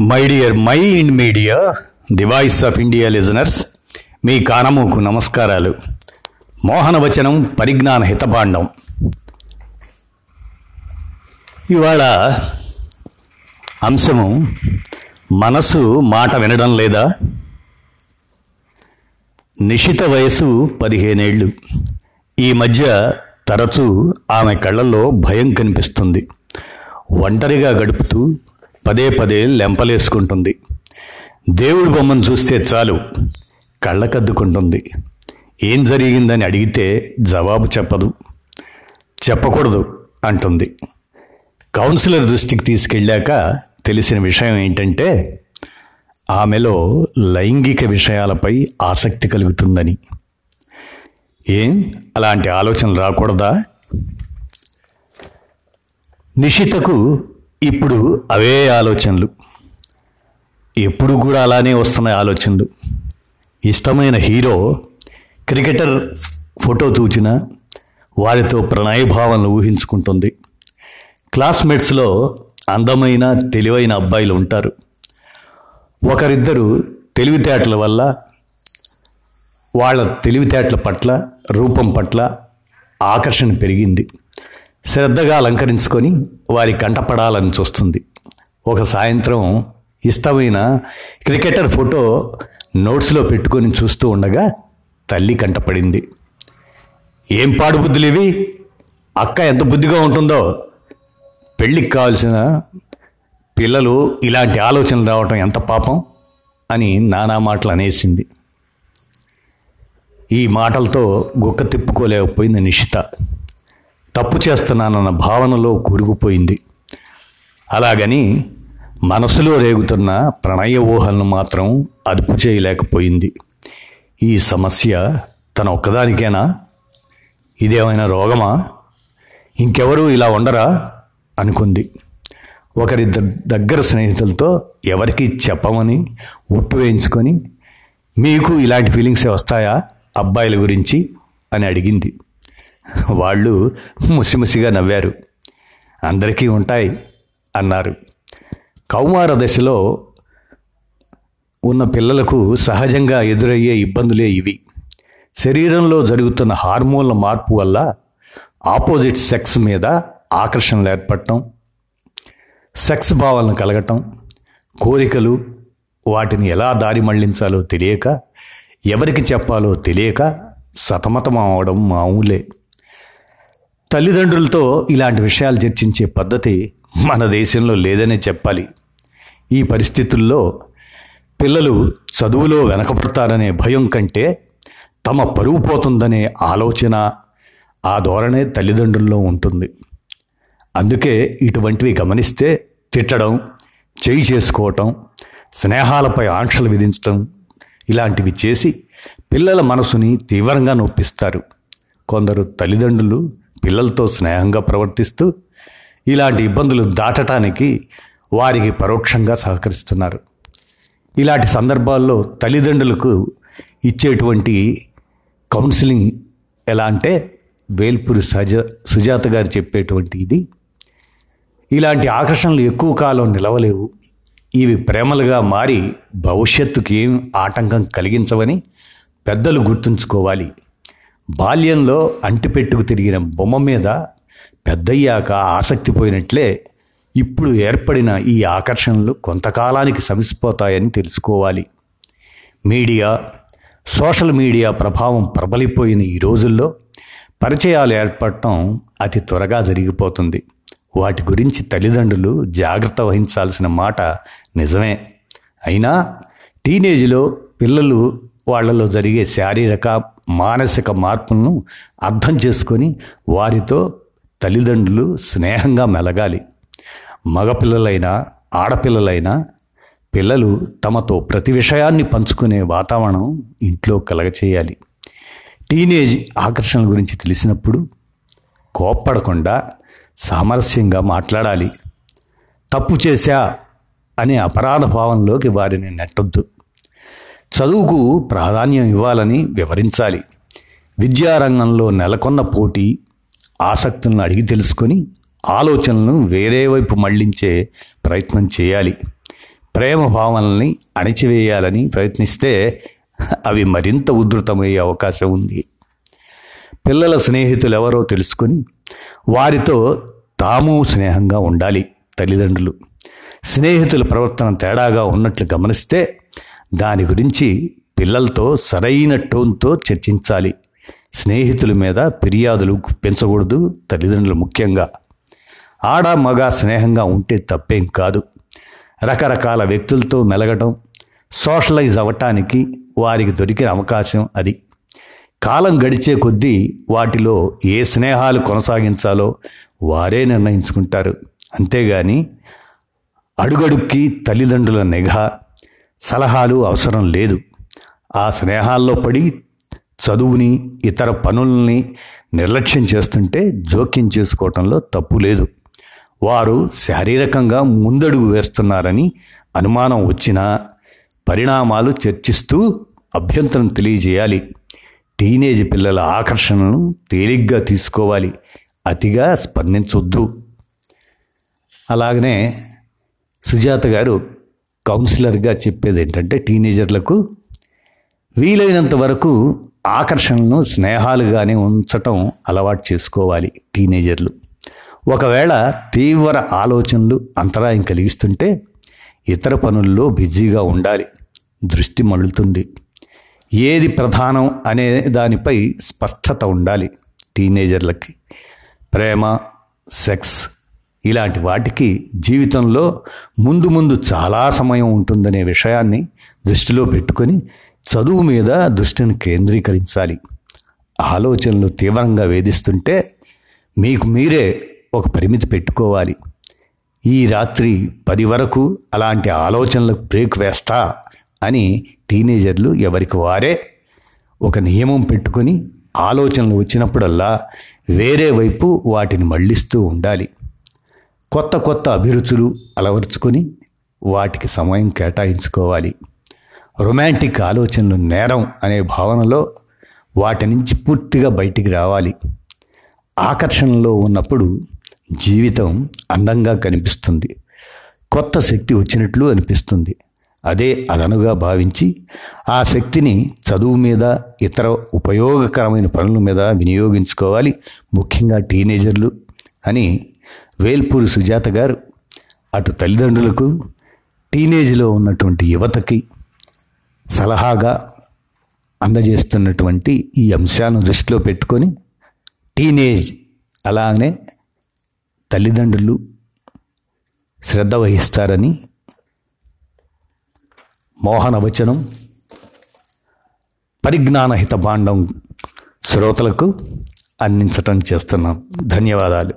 My dear my Ind media the voice of India listeners మీ కానముకు నమస్కారాలు. మోహనవచనం పరిజ్ఞాన హితభాండం. ఇవాళ అంశము మనసు మాట వినడం లేదా? నిశిత వయసు పదిహేనేళ్ళు. ఈ మధ్య తరచూ ఆమె కళ్ళల్లో భయం కనిపిస్తుంది. ఒంటరిగా గడుపుతూ పదే పదే లెంపలేసుకుంటుంది. దేవుడి బొమ్మను చూస్తే చాలు కళ్ళకద్దుకుంటుంది. ఏం జరిగిందని అడిగితే జవాబు చెప్పదు. చెప్పకూడదు అంటుంది. కౌన్సిలర్ దృష్టికి తీసుకెళ్ళాక తెలిసిన విషయం ఏంటంటే ఆమెలో లైంగిక విషయాలపై ఆసక్తి కలుగుతుందని. ఏం? అలాంటి ఆలోచనలు రాకూడదా? నిషితకు ఇప్పుడు అవే ఆలోచనలు. ఎప్పుడు కూడా అలానే వస్తున్నాయి ఆలోచనలు. ఇష్టమైన హీరో క్రికెటర్ ఫోటో చూచిన వారితో ప్రణయభావనలు ఊహించుకుంటుంది. క్లాస్మేట్స్లో అందమైన తెలివైన అబ్బాయిలు ఉంటారు. ఒకరిద్దరు తెలివితేటల వల్ల వాళ్ళ తెలివితేటల పట్ల రూపం పట్ల ఆకర్షణ పెరిగింది. శ్రద్ధగా అలంకరించుకొని వారి కంటపడాలని చూస్తుంది. ఒక సాయంత్రం ఇష్టమైన క్రికెటర్ ఫోటో నోట్స్లో పెట్టుకొని చూస్తూ ఉండగా తల్లి కంటపడింది. ఏం పాడు బుద్ధులు ఇవి అక్క ఎంత బుద్ధిగా ఉంటుందో? పెళ్ళికి కావాల్సిన పిల్లలు ఇలాంటి ఆలోచనలు రావటం ఎంత పాపం? అని నానా మాటలు అనేసింది. ఈ మాటలతో గుక్క తిప్పుకోలేకపోయింది నిషిత. తప్పు చేస్తున్నానన్న భావనలో కూరుకుపోయింది. అలాగని మనసులో రేగుతున్న ప్రణయ ఊహలను మాత్రం అదుపు చేయలేకపోయింది. ఈ సమస్య తన ఒక్కదానికేనా? ఇదేమైనా రోగమా? ఇంకెవరూ ఇలా ఉండరా? అనుకుంది. ఒకరిద్దరు దగ్గర స్నేహితులతో ఎవరికి చెప్పమని ఒట్టు వేయించుకొని మీకు ఇలాంటి ఫీలింగ్స్ వస్తాయా అబ్బాయిల గురించి అని అడిగింది. వాళ్ళు ముసిముసిగా నవ్వారు. అందరికీ ఉంటాయి అన్నారు. కౌమార దశలో ఉన్న పిల్లలకు సహజంగా ఎదురయ్యే ఇబ్బందులే ఇవి. శరీరంలో జరుగుతున్న హార్మోన్ల మార్పు వల్ల ఆపోజిట్ సెక్స్ మీద ఆకర్షణలు ఏర్పడటం సెక్స్ భావనలు కలగటం కోరికలు వాటిని ఎలా దారి మళ్ళించాలో తెలియక ఎవరికి చెప్పాలో తెలియక సతమతం అవడం మామూలే. తల్లిదండ్రులతో ఇలాంటి విషయాలు చర్చించే పద్ధతి మన దేశంలో లేదనే చెప్పాలి. ఈ పరిస్థితుల్లో పిల్లలు చదువులో వెనకపడతారనే భయం కంటే తమ పరువు పోతుందనే ఆలోచన ఆ ధోరణే తల్లిదండ్రుల్లో ఉంటుంది. అందుకే ఇటువంటివి గమనిస్తే తిట్టడం చేయి చేసుకోవటం స్నేహాలపై ఆంక్షలు విధించటం ఇలాంటివి చేసి పిల్లల మనసుని తీవ్రంగా నొప్పిస్తారు. కొందరు తల్లిదండ్రులు పిల్లలతో స్నేహంగా ప్రవర్తిస్తూ ఇలాంటి ఇబ్బందులు దాటటానికి వారికి పరోక్షంగా సహకరిస్తున్నారు. ఇలాంటి సందర్భాల్లో తల్లిదండ్రులకు ఇచ్చేటువంటి కౌన్సిలింగ్ ఎలా అంటే వేల్పూరి సజ సుజాత గారు చెప్పేటువంటి ఇది. ఇలాంటి ఆకర్షణలు ఎక్కువ కాలం నిలవలేవు. ఇవి ప్రేమలుగా మారి భవిష్యత్తుకి ఏం ఆటంకం కలిగించవని పెద్దలు గుర్తుంచుకోవాలి. బాల్యంలో అంటిపెట్టుకు తిరిగిన బొమ్మ మీద పెద్దయ్యాక ఆసక్తి పోయినట్లే ఇప్పుడు ఏర్పడిన ఈ ఆకర్షణలు కొంతకాలానికి సమిసిపోతాయని తెలుసుకోవాలి. మీడియా సోషల్ మీడియా ప్రభావం ప్రబలిపోయిన ఈ రోజుల్లో పరిచయాలు ఏర్పడటం అతి త్వరగా జరిగిపోతుంది. వాటి గురించి తల్లిదండ్రులు జాగ్రత్త వహించాల్సిన మాట నిజమే. అయినా టీనేజ్లో పిల్లలు వాళ్ళలో జరిగే శారీరక మానసిక మార్పులను అర్థం చేసుకొని వారితో తల్లిదండ్రులు స్నేహంగా మెలగాలి. మగపిల్లలైనా ఆడపిల్లలైనా పిల్లలు తమతో ప్రతి విషయాన్ని పంచుకునే వాతావరణం ఇంట్లో కలగచేయాలి. టీనేజ్ ఆకర్షణ గురించి తెలిసినప్పుడు కోప్పడకుండా సామరస్యంగా మాట్లాడాలి. తప్పు చేశా అనే అపరాధ భావంలోకి వారిని నెట్టొద్దు. చదువుకు ప్రాధాన్యం ఇవ్వాలని వివరించాలి. విద్యారంగంలో నెలకొన్న పోటీ ఆసక్తులను అడిగి తెలుసుకొని ఆలోచనలను వేరే వైపు మళ్ళించే ప్రయత్నం చేయాలి. ప్రేమ భావనల్ని అణిచివేయాలని ప్రయత్నిస్తే అవి మరింత ఉధృతమయ్యే అవకాశం ఉంది. పిల్లల స్నేహితులు ఎవరో తెలుసుకొని వారితో తాము స్నేహంగా ఉండాలి తల్లిదండ్రులు. స్నేహితుల ప్రవర్తన తేడాగా ఉన్నట్లు గమనిస్తే దాని గురించి పిల్లలతో సరైన టోన్తో చర్చించాలి. స్నేహితుల మీద ఫిర్యాదులు పెంచకూడదు తల్లిదండ్రులు ముఖ్యంగా. ఆడ మగ స్నేహంగా ఉంటే తప్పేం కాదు. రకరకాల వ్యక్తులతో మెలగటం సోషలైజ్ అవ్వటానికి వారికి దొరికిన అవకాశం అది. కాలం గడిచే కొద్దీ వాటిలో ఏ స్నేహాలు కొనసాగించాలో వారే నిర్ణయించుకుంటారు. అంతేగాని అడుగడుక్కి తల్లిదండ్రుల నిఘా సలహాలు అవసరం లేదు. ఆ స్నేహాల్లో పడి చదువుని ఇతర పనుల్ని నిర్లక్ష్యం చేస్తుంటే జోక్యం చేసుకోవటంలో తప్పు లేదు. వారు శారీరకంగా ముందడుగు వేస్తున్నారని అనుమానం వచ్చినా పరిణామాలు చర్చిస్తూ అభ్యంతరం తెలియజేయాలి. టీనేజ్ పిల్లల ఆకర్షణను తేలిగ్గా తీసుకోవాలి. అతిగా స్పందించొద్దు. అలాగనే సుజాత గారు కౌన్సిలర్గా చెప్పేది ఏంటంటే టీనేజర్లకు వీలైనంత వరకు ఆకర్షణను స్నేహాలుగానే ఉంచటం అలవాటు చేసుకోవాలి టీనేజర్లు. ఒకవేళ తీవ్ర ఆలోచనలు అంతరాయం కలిగిస్తుంటే ఇతర పనుల్లో బిజీగా ఉండాలి. దృష్టి మళ్ళుతుంది. ఏది ప్రధానం అనే దానిపై స్పష్టత ఉండాలి టీనేజర్లకి. ప్రేమ సెక్స్ ఇలాంటి వాటికి జీవితంలో ముందు ముందు చాలా సమయం ఉంటుందనే విషయాన్ని దృష్టిలో పెట్టుకొని చదువు మీద దృష్టిని కేంద్రీకరించాలి. ఆలోచనలు తీవ్రంగా వేధిస్తుంటే మీకు మీరే ఒక పరిమితి పెట్టుకోవాలి. ఈ రాత్రి పది వరకు అలాంటి ఆలోచనలకు బ్రేక్ వేస్తా అని టీనేజర్లు ఎవరికి వారే ఒక నియమం పెట్టుకొని ఆలోచనలు వచ్చినప్పుడల్లా వేరే వైపు వాటిని మళ్ళిస్తూ ఉండాలి. కొత్త కొత్త అభిరుచులు అలవరుచుకొని వాటికి సమయం కేటాయించుకోవాలి. రొమాంటిక్ ఆలోచనలు నేరం అనే భావనలో వాటి నుంచి పూర్తిగా బయటికి రావాలి. ఆకర్షణలో ఉన్నప్పుడు జీవితం అందంగా కనిపిస్తుంది. కొత్త శక్తి వచ్చినట్లు అనిపిస్తుంది. అదే అదనుగా భావించి ఆ శక్తిని చదువు మీద ఇతర ఉపయోగకరమైన పనుల మీద వినియోగించుకోవాలి. ముఖ్యంగా టీనేజర్లు అని వేల్పూరి సుజాత గారు అటు తల్లిదండ్రులకు టీనేజ్లో ఉన్నటువంటి యువతకి సలహాగా అందజేస్తున్నటువంటి ఈ అంశాలను దృష్టిలో పెట్టుకొని టీనేజ్ అలానే తల్లిదండ్రులు శ్రద్ధ వహిస్తారని మోహనవచనం పరిజ్ఞాన హితభాండం శ్రోతలకు అందించటం చేస్తున్నాం. ధన్యవాదాలు.